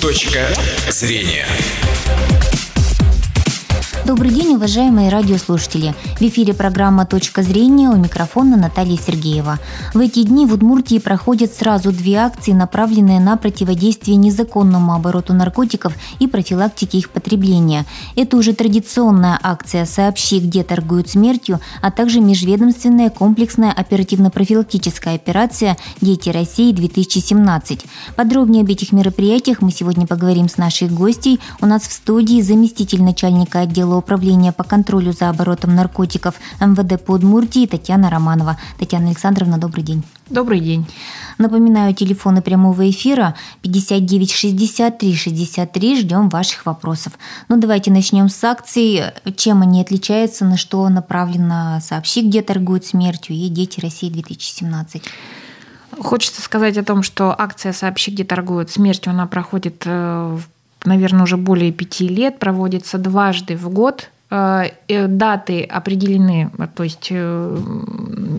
Точка зрения. Добрый день, уважаемые радиослушатели. В эфире программа «Точка зрения» у микрофона Наталья Сергеева. В эти дни в Удмуртии проходят сразу две акции, направленные на противодействие незаконному обороту наркотиков и профилактике их потребления. Это уже традиционная акция «Сообщи, где торгуют смертью», а также межведомственная комплексная оперативно-профилактическая операция «Дети России-2017». Подробнее об этих мероприятиях мы сегодня поговорим с нашей гостьей. У нас в студии заместитель начальника отдела управления по контролю за оборотом наркотиков МВД по Удмуртии Татьяна Романова. Татьяна Александровна, добрый день. Добрый день. Напоминаю, телефоны прямого эфира 59 63 63. Ждем ваших вопросов. Ну, давайте начнем с акций. Чем они отличаются, на что направлено «Сообщи, где торгуют смертью» и «Дети России 2017». Хочется сказать о том, что акция «Сообщи, где торгуют смертью» она проходит э, наверное, уже более пяти лет, проводится дважды в год даты определены, то есть э,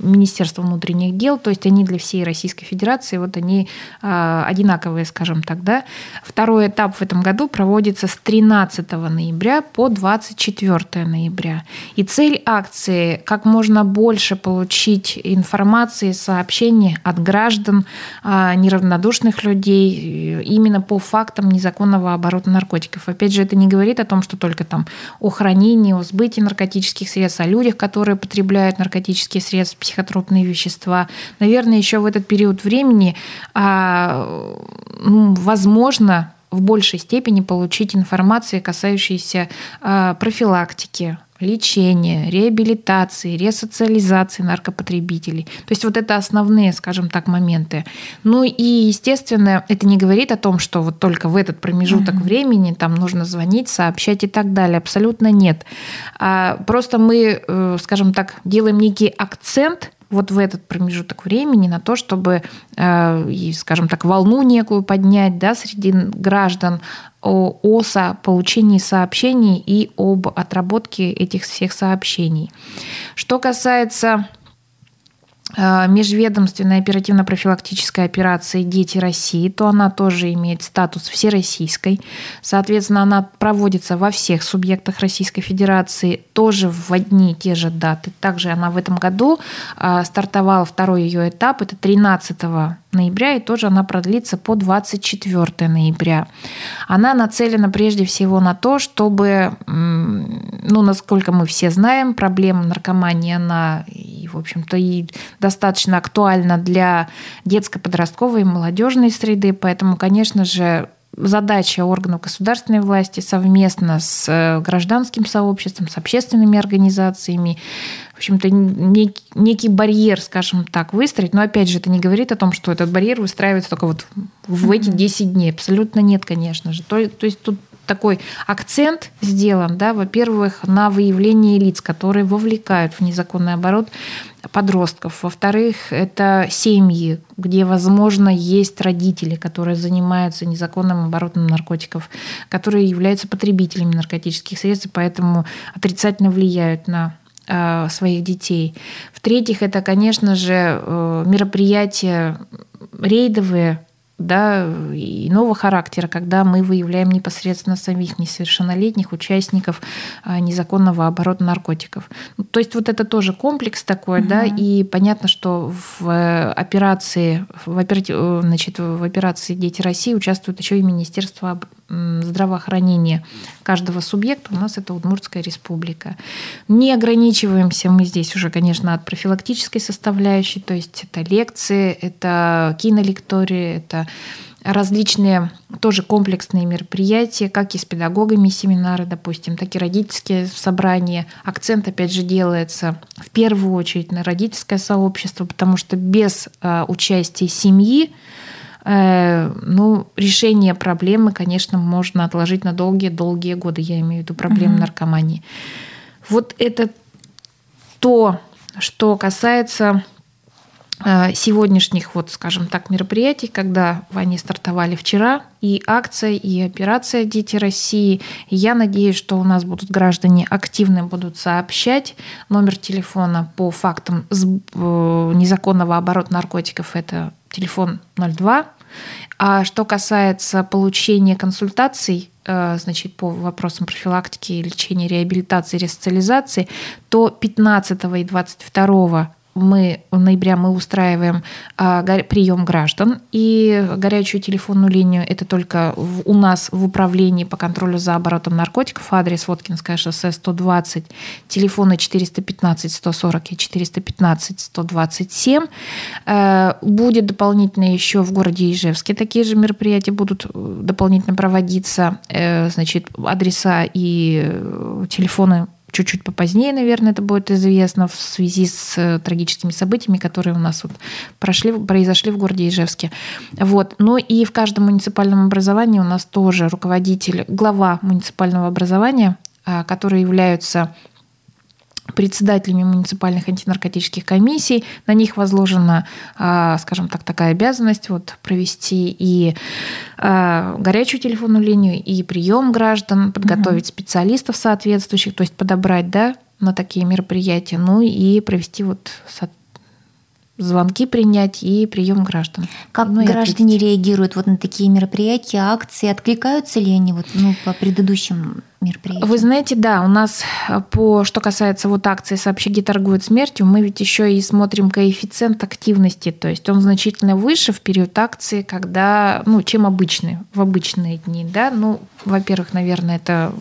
Министерство внутренних дел, то есть они для всей Российской Федерации, вот они одинаковые, скажем так, да. Второй этап в этом году проводится с 13 ноября по 24 ноября. И цель акции – как можно больше получить информации, сообщений от граждан, неравнодушных людей именно по фактам незаконного оборота наркотиков. Опять же, это не говорит о том, что только там о хранении хранении, о сбытии наркотических средств, о людях, которые потребляют наркотические средства, психотропные вещества. Наверное, еще в этот период времени а, ну, возможно в большей степени получить информацию, касающуюся а, профилактики, лечения, реабилитации, ресоциализации наркопотребителей. То есть вот это основные, скажем так, моменты. Ну и, естественно, это не говорит о том, что вот только в этот промежуток mm-hmm. времени там нужно звонить, сообщать и так далее. Абсолютно нет. А просто мы, э, скажем так, делаем некий акцент вот в этот промежуток времени на то, чтобы, э, скажем так, волну некую поднять да, среди граждан о, получении сообщений и об отработке этих всех сообщений. Что касается межведомственной оперативно-профилактической операции «Дети России», то она тоже имеет статус всероссийской. Соответственно, она проводится во всех субъектах Российской Федерации, тоже в одни и те же даты. Также она в этом году э, стартовала второй ее этап, это 13 ноября, и тоже она продлится по 24 ноября. Она нацелена прежде всего на то, чтобы, ну, насколько мы все знаем, проблема наркомании, она, в общем-то, и достаточно актуальна для детско-подростковой и молодежной среды, поэтому, конечно же, задача органов государственной власти совместно с э, гражданским сообществом, с общественными организациями, в общем-то, некий, некий барьер, скажем так, выстроить. Но опять же, это не говорит о том, что этот барьер выстраивается только вот в эти 10 дней. Абсолютно нет, конечно же. То, то есть тут такой акцент сделан, да, во-первых, на выявлении лиц, которые вовлекают в незаконный оборот подростков. Во-вторых, это семьи, где, возможно, есть родители, которые занимаются незаконным оборотом наркотиков, которые являются потребителями наркотических средств, поэтому отрицательно влияют на э, своих детей. В-третьих, это, конечно же, э, мероприятия рейдовые, да, иного характера, когда мы выявляем непосредственно самих несовершеннолетних участников а, незаконного оборота наркотиков. Ну, то есть вот это тоже комплекс такой, угу. да, и понятно, что в э, операции, в, операти... Э, значит, в операции «Дети России» участвует еще и Министерство здравоохранения каждого субъекта. У нас это Удмуртская республика. Не ограничиваемся мы здесь уже, конечно, от профилактической составляющей, то есть это лекции, это кинолектории, это различные тоже комплексные мероприятия, как и с педагогами семинары, допустим, так и родительские собрания. Акцент, опять же, делается в первую очередь на родительское сообщество, потому что без э, участия семьи э, ну, решение проблемы, конечно, можно отложить на долгие-долгие годы. Я имею в виду проблему угу. наркомании. Вот это то, что касается сегодняшних, вот, скажем так, мероприятий, когда они стартовали вчера, и акция, и операция «Дети России». Я надеюсь, что у нас будут граждане активно будут сообщать. Номер телефона по фактам э, незаконного оборота наркотиков – это телефон 02 А что касается получения консультаций, э, значит, по вопросам профилактики, лечения, реабилитации, ресоциализации, то 15 и 22 мы в ноябре мы устраиваем а, прием граждан и горячую телефонную линию. Это только в, у нас в управлении по контролю за оборотом наркотиков. Адрес Воткинское шоссе 120, телефоны 415 140 и 415 127. Э, будет дополнительно еще в городе Ижевске такие же мероприятия будут э, дополнительно проводиться. Э, значит, адреса и телефоны чуть-чуть попозднее, наверное, это будет известно в связи с э, трагическими событиями, которые у нас вот прошли, произошли в городе Ижевске. Вот. Ну и в каждом муниципальном образовании у нас тоже руководитель, глава муниципального образования, а, которые являются председателями муниципальных антинаркотических комиссий. На них возложена, а, скажем так, такая обязанность вот, провести и а, горячую телефонную линию, и прием граждан, подготовить угу. специалистов соответствующих, то есть подобрать да, на такие мероприятия, ну и провести вот звонки принять и прием граждан. Как ну, граждане ответить. реагируют вот на такие мероприятия, акции? Откликаются ли они вот, ну, по предыдущим мероприятия? Вы знаете, да, у нас э, по что касается вот акции «Сообщики торгуют смертью», мы ведь еще и смотрим коэффициент активности, то есть он значительно выше в период акции, когда, ну, чем обычный, в обычные дни, да, ну, во-первых, наверное, это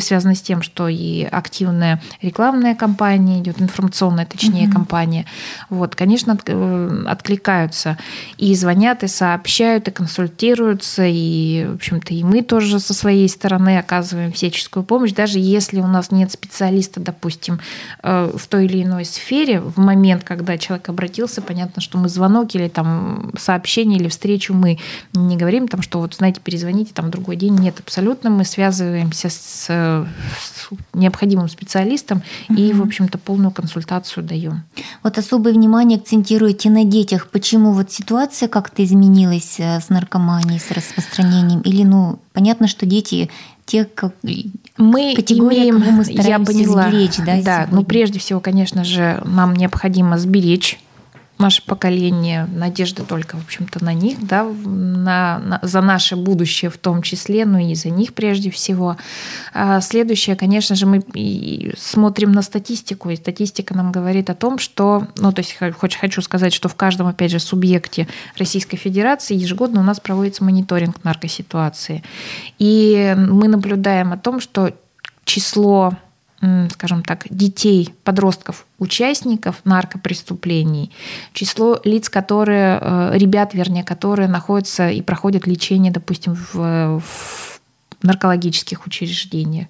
связано с тем, что и активная рекламная кампания идет, информационная, точнее, угу. кампания. Вот, конечно, э, откликаются и звонят, и сообщают, и консультируются, и, в общем-то, и мы тоже со своей стороны оказываем всяческую помощь, даже если у нас нет специалиста, допустим, э, в той или иной сфере, в момент, когда человек обратился, понятно, что мы звонок или там сообщение или встречу мы не говорим, там, что вот, знаете, перезвоните там другой день. Нет, абсолютно мы связываемся с, с необходимым специалистом угу. и, в общем-то, полную консультацию даем. Вот особое внимание акцентируете на детях. Почему вот ситуация как-то изменилась э, с наркоманией, с распространением? Или, ну, понятно, что дети те как, мы имеем, мы я поняла, сберечь, да, да ну прежде всего, конечно же, нам необходимо сберечь наше поколение, надежда только, в общем-то, на них, да, на, на, за наше будущее в том числе, ну и за них прежде всего. А следующее, конечно же, мы смотрим на статистику, и статистика нам говорит о том, что, ну, то есть хочу, хочу сказать, что в каждом, опять же, субъекте Российской Федерации ежегодно у нас проводится мониторинг наркоситуации. И мы наблюдаем о том, что число скажем так, детей, подростков, участников наркопреступлений, число лиц, которые, э, ребят, вернее, которые находятся и проходят лечение, допустим, в, в наркологических учреждениях,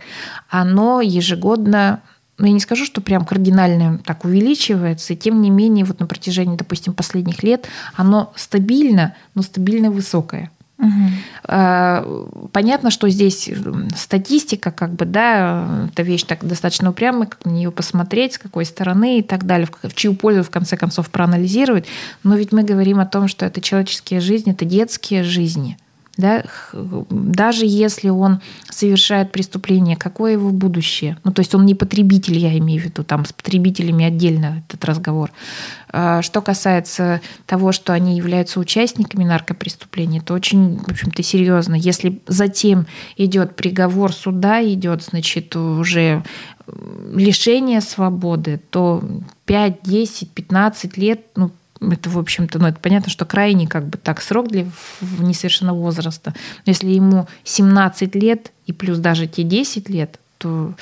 оно ежегодно ну, я не скажу, что прям кардинально так увеличивается, и тем не менее, вот на протяжении, допустим, последних лет оно стабильно, но стабильно высокое. Угу. Понятно, что здесь статистика, как бы, да, это вещь так достаточно упрямая, как на нее посмотреть, с какой стороны и так далее, в чью пользу, в конце концов, проанализировать. Но ведь мы говорим о том, что это человеческие жизни, это детские жизни. Да? Даже если он совершает преступление, какое его будущее? Ну, то есть он не потребитель, я имею в виду, там с потребителями отдельно этот разговор. А, что касается того, что они являются участниками наркопреступлений, это очень, в общем-то, серьезно. Если затем идет приговор суда, идет, значит, уже лишение свободы, то 5, 10, 15 лет, ну, это, в общем-то, ну, это понятно, что крайний как бы так срок для несовершенного возраста. Но если ему 17 лет и плюс даже те 10 лет, то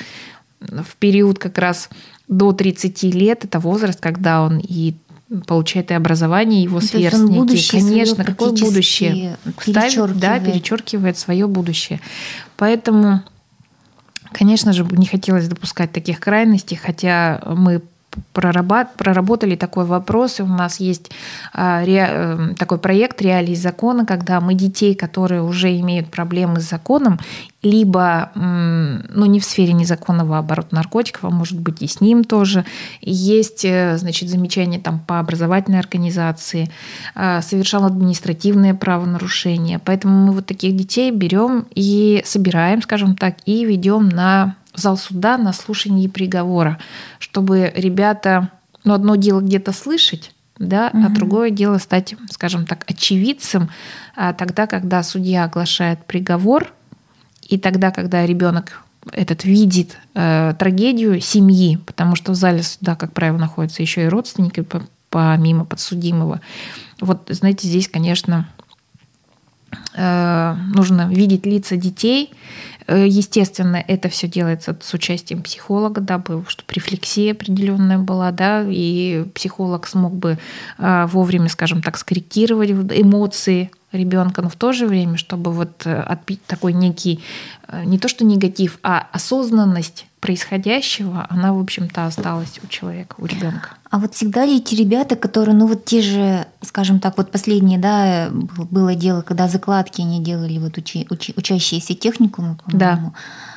в период как раз до 30 лет это возраст, когда он и получает и образование, его сверстники. Конечно, какое будущее? Ставит, да, перечеркивает свое будущее. Поэтому, конечно же, не хотелось допускать таких крайностей, хотя мы проработали такой вопрос, и у нас есть а, э, такой проект «Реалии закона», когда мы детей, которые уже имеют проблемы с законом, либо ну, не в сфере незаконного оборота наркотиков, а может быть и с ним тоже, есть э, значит, замечания там, по образовательной организации, а, совершал административное правонарушение. Поэтому мы вот таких детей берем и собираем, скажем так, и ведем на в зал суда на слушании приговора, чтобы ребята, ну, одно дело где-то слышать, да, угу. а другое дело стать, скажем так, очевидцем а тогда, когда судья оглашает приговор, и тогда, когда ребенок этот видит э, трагедию семьи, потому что в зале суда, как правило, находятся еще и родственники помимо подсудимого. Вот, знаете, здесь, конечно, нужно видеть лица детей, Э, естественно, это все делается с участием психолога, дабы чтобы рефлексия определенная была, да, и психолог смог бы э, вовремя, скажем так, скорректировать эмоции ребенка, но в то же время, чтобы вот э, отбить такой некий, не то что негатив, а осознанность происходящего, она, в общем-то, осталась у человека, у ребенка. А вот всегда ли эти ребята, которые, ну вот те же, скажем так, вот последние, да, было дело, когда закладки они делали, вот учи, учи, учащиеся техникумы, по-моему, да.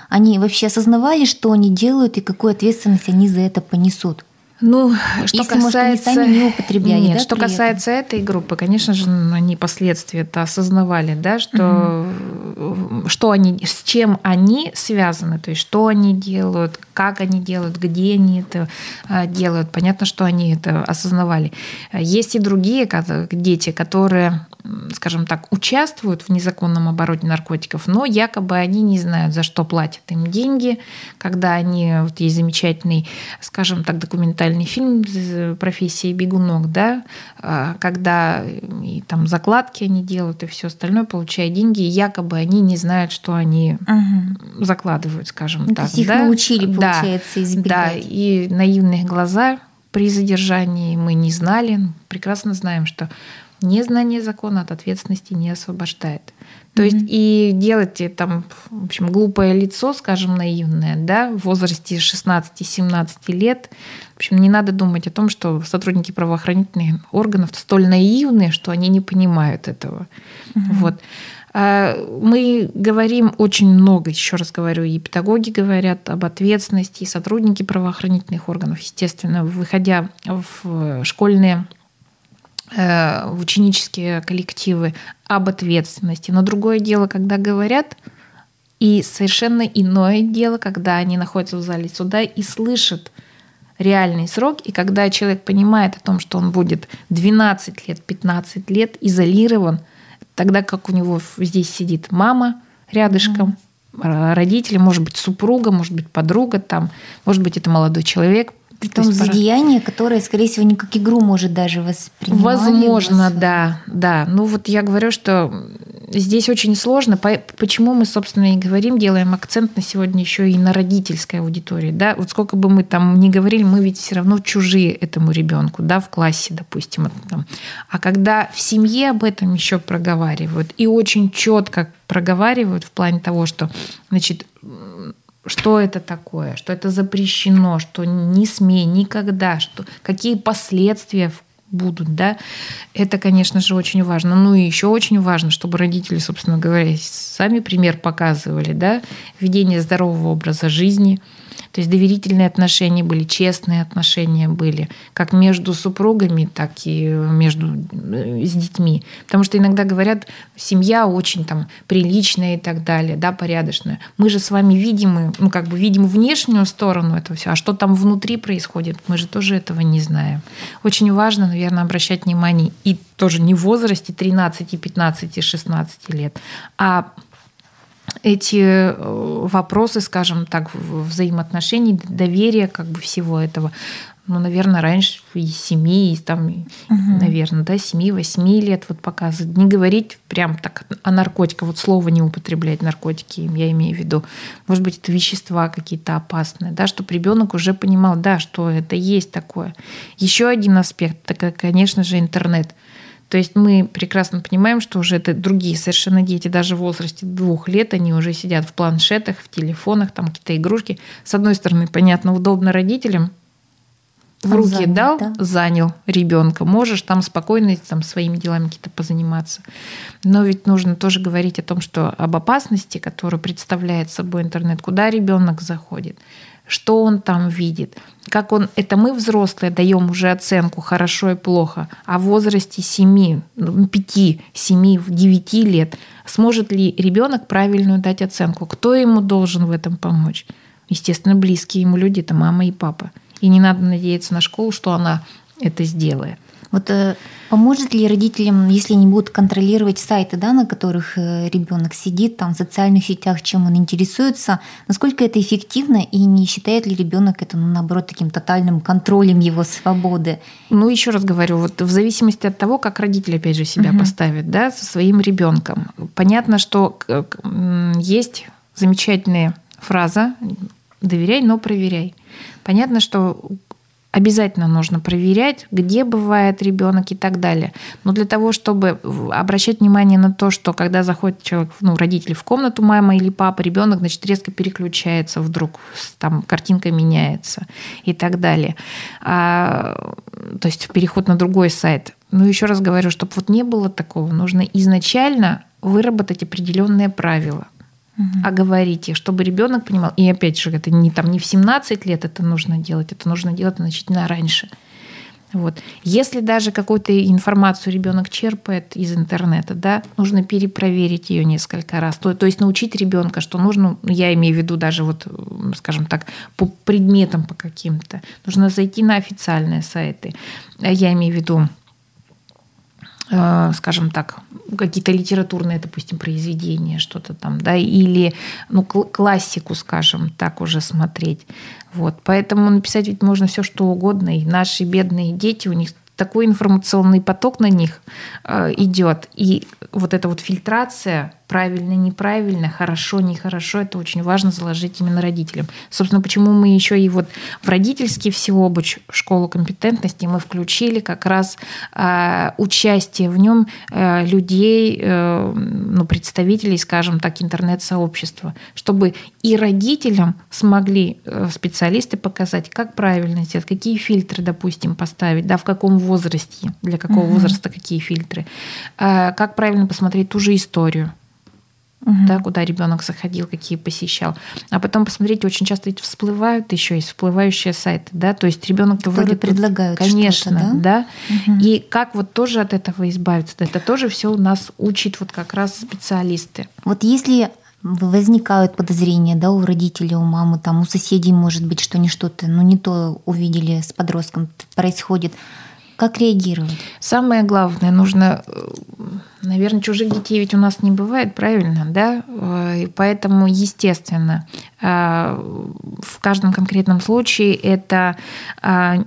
они вообще осознавали, что они делают и какую ответственность они за это понесут? Ну, что Если, касается... может, они сами не употребляли, Нет, да, что касается этом? этой группы, конечно же, они последствия это осознавали, да, что, угу. Что они, с чем они связаны, то есть что они делают, как они делают, где они это а, делают. Понятно, что они это осознавали. Есть и другие дети, которые скажем так, участвуют в незаконном обороте наркотиков, но якобы они не знают, за что платят им деньги, когда они, вот есть замечательный, скажем так, документальный фильм профессии бегунок, да, а, когда и там закладки они делают и все остальное, получая деньги, и якобы они не знают, что они угу. закладывают, скажем ну, так. То есть да? их научили, получается, да, избегать. Да, и наивные глаза при задержании мы не знали, прекрасно знаем, что незнание закона от ответственности не освобождает. То mm-hmm. есть и делать там, в общем, глупое лицо, скажем, наивное, да, в возрасте 16-17 лет, в общем, не надо думать о том, что сотрудники правоохранительных органов столь наивны, что они не понимают этого. Mm-hmm. Вот. А, мы говорим очень много, еще раз говорю, и педагоги говорят об ответственности, и сотрудники правоохранительных органов, естественно, выходя в школьные в ученические коллективы об ответственности. Но другое дело, когда говорят, и совершенно иное дело, когда они находятся в зале суда и слышат реальный срок, и когда человек понимает о том, что он будет 12 лет, 15 лет изолирован, тогда как у него здесь сидит мама рядышком, родители, может быть, супруга, может быть, подруга, там, может быть, это молодой человек, Притом за деяние, которое, скорее всего, не как игру может даже воспринимать. Возможно, да, да. Ну вот я говорю, что здесь очень сложно. Почему мы, собственно, и говорим, делаем акцент на сегодня еще и на родительской аудитории. Да? Вот сколько бы мы там ни говорили, мы ведь все равно чужие этому ребенку, да, в классе, допустим. А когда в семье об этом еще проговаривают и очень четко проговаривают в плане того, что, значит, что это такое, что это запрещено, что не смей никогда, что, какие последствия будут, да, это, конечно же, очень важно. Ну и еще очень важно, чтобы родители, собственно говоря, сами пример показывали, да, ведение здорового образа жизни – то есть доверительные отношения были, честные отношения были, как между супругами, так и между э, с детьми. Потому что иногда говорят, семья очень там приличная и так далее, да, порядочная. Мы же с вами видим, ну как бы видим внешнюю сторону этого всего, а что там внутри происходит, мы же тоже этого не знаем. Очень важно, наверное, обращать внимание и тоже не в возрасте 13, 15, 16 лет, а эти э, вопросы, скажем так, взаимоотношений, доверия как бы всего этого, ну, наверное, раньше и 7, и там, угу. наверное, да, 7-8 лет вот показывать. Не говорить прям так о наркотиках, вот слово не употреблять наркотики, я имею в виду. Может быть, это вещества какие-то опасные, да, чтобы ребенок уже понимал, да, что это есть такое. Еще один аспект, это, конечно же, интернет. То есть мы прекрасно понимаем, что уже это другие совершенно дети, даже в возрасте двух лет, они уже сидят в планшетах, в телефонах, там какие-то игрушки. С одной стороны, понятно, удобно родителям, в руки занял, дал, да? занял ребенка, можешь там спокойно там, своими делами какие-то позаниматься. Но ведь нужно тоже говорить о том, что об опасности, которую представляет собой интернет, куда ребенок заходит, что он там видит, как он, это мы взрослые даем уже оценку хорошо и плохо, а в возрасте 7, 5, 7, 9 лет сможет ли ребенок правильную дать оценку? Кто ему должен в этом помочь? Естественно, близкие ему люди, это мама и папа. И не надо надеяться на школу, что она это сделает. Вот э, поможет ли родителям, если они будут контролировать сайты, да, на которых э, ребенок сидит, там в социальных сетях, чем он интересуется, насколько это эффективно и не считает ли ребенок это, ну, наоборот, таким тотальным контролем его свободы? Ну, еще раз говорю, вот в зависимости от того, как родитель, опять же, себя угу. поставит, да, со своим ребенком. Понятно, что есть замечательная фраза «доверяй, но проверяй». Понятно, что обязательно нужно проверять, где бывает ребенок и так далее. Но для того, чтобы обращать внимание на то, что когда заходит человек, ну, родители в комнату, мама или папа, ребенок, значит, резко переключается вдруг, там картинка меняется и так далее. А, то есть переход на другой сайт. Ну, еще раз говорю, чтобы вот не было такого, нужно изначально выработать определенные правила оговорить их, чтобы ребенок понимал. И опять же, это не, там, не в 17 лет это нужно делать, это нужно делать значительно раньше. Вот. Если даже какую-то информацию ребенок черпает из интернета, да, нужно перепроверить ее несколько раз. То, то есть научить ребенка, что нужно, ну, я имею в виду даже вот, скажем так, по предметам по каким-то. Нужно зайти на официальные сайты. Я имею в виду скажем так, какие-то литературные, допустим, произведения, что-то там, да, или ну, классику, скажем так, уже смотреть. Вот. Поэтому написать ведь можно все, что угодно. И наши бедные дети, у них такой информационный поток на них э, идет. И вот эта вот фильтрация правильно, неправильно, хорошо, нехорошо, это очень важно заложить именно родителям. Собственно, почему мы еще и вот в родительский всеобуч школу компетентности мы включили как раз э, участие в нем э, людей, э, ну, представителей, скажем так, интернет-сообщества, чтобы и родителям смогли э, специалисты показать, как правильно сделать, какие фильтры, допустим, поставить, да, в каком возрасте, для какого угу. возраста какие фильтры, э, как правильно посмотреть ту же историю угу. да, куда ребенок заходил, какие посещал. А потом посмотрите, очень часто ведь всплывают еще есть всплывающие сайты, да, то есть ребенок вроде предлагают, конечно, да, да? Угу. и как вот тоже от этого избавиться, это тоже все у нас учит вот как раз специалисты. Вот если возникают подозрения да, у родителей, у мамы, там, у соседей, может быть, что не что-то, ну не то увидели с подростком происходит. Как реагировать? Самое главное, нужно, э, наверное, чужих детей ведь у нас не бывает, правильно, да? Э, и поэтому, естественно, э, в каждом конкретном случае это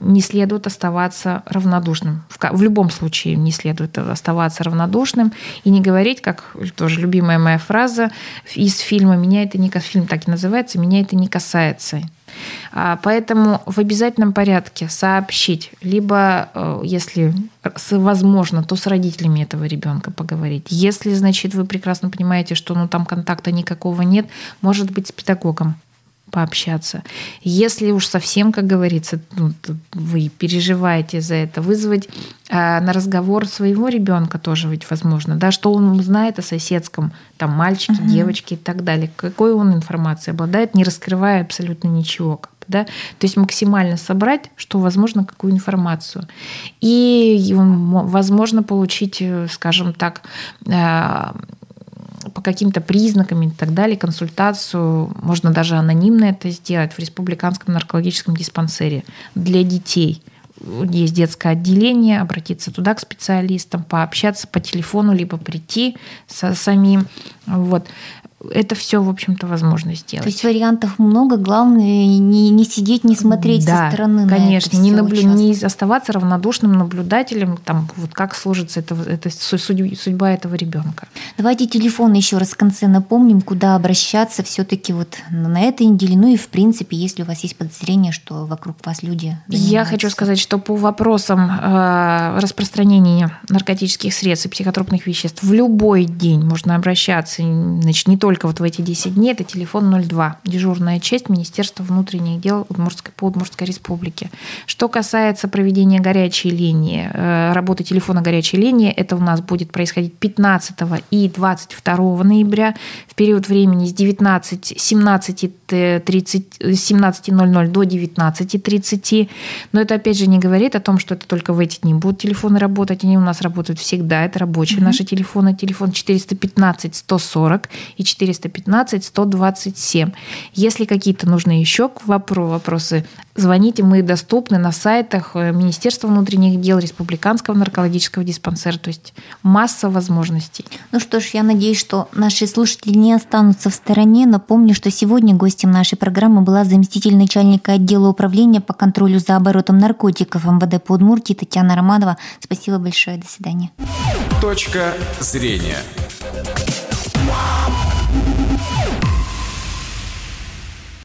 не следует оставаться равнодушным. В любом случае не следует оставаться равнодушным и не говорить, как тоже любимая моя фраза из фильма «Меня это не касается», фильм так и называется «Меня это не касается». А, поэтому в обязательном порядке сообщить, либо, э, если возможно, то с родителями этого ребенка поговорить. Если, значит, вы прекрасно понимаете, что ну, там контакта никакого нет, может быть, с педагогом пообщаться. Если уж совсем, как говорится, ну, вы переживаете за это, вызвать э, на разговор своего ребенка тоже ведь возможно, да, что он знает о соседском, там, мальчике, угу. девочке и так далее, какой он информацией обладает, не раскрывая абсолютно ничего. Да? То есть максимально собрать, что возможно, какую информацию. И возможно получить, э, скажем так, э, по каким-то признакам и так далее консультацию, можно даже анонимно это сделать в Республиканском наркологическом диспансере для детей. Есть детское отделение, обратиться туда к специалистам, пообщаться по телефону, либо прийти со самим. Вот это все, в общем-то, возможно сделать. То есть вариантов много, главное не, не сидеть, не смотреть да, со стороны. Конечно, не, наблю... не оставаться равнодушным наблюдателем, там, вот как сложится это, это судьба этого ребенка. Давайте телефон еще раз в конце напомним, куда обращаться все-таки вот на этой неделе. Ну и в принципе, если у вас есть подозрение, что вокруг вас люди. Занимаются. Я хочу сказать, что по вопросам э, распространения наркотических средств и психотропных веществ в любой день можно обращаться, значит, не только только вот в эти 10 дней, это телефон 02, дежурная часть Министерства внутренних дел Удмуртской, по Удмуртской республике. Что касается проведения горячей линии, э, работы телефона горячей линии, это у нас будет происходить 15 и 22 ноября в период времени с 19, 17, 30, 17.00 до 19.30. Но это опять же не говорит о том, что это только в эти дни будут телефоны работать. Они у нас работают всегда. Это рабочие mm-hmm. наши телефоны. Телефон 415 140 и 415 127. Если какие-то нужны еще вопросы, звоните, мы доступны на сайтах э, Министерства внутренних дел, Республиканского наркологического диспансера, то есть масса возможностей. Ну что ж, я надеюсь, что наши слушатели не останутся в стороне. Напомню, что сегодня гостем нашей программы была заместитель начальника отдела управления по контролю за оборотом наркотиков МВД по Удмуртии Татьяна Романова. Спасибо большое. До свидания. Точка зрения.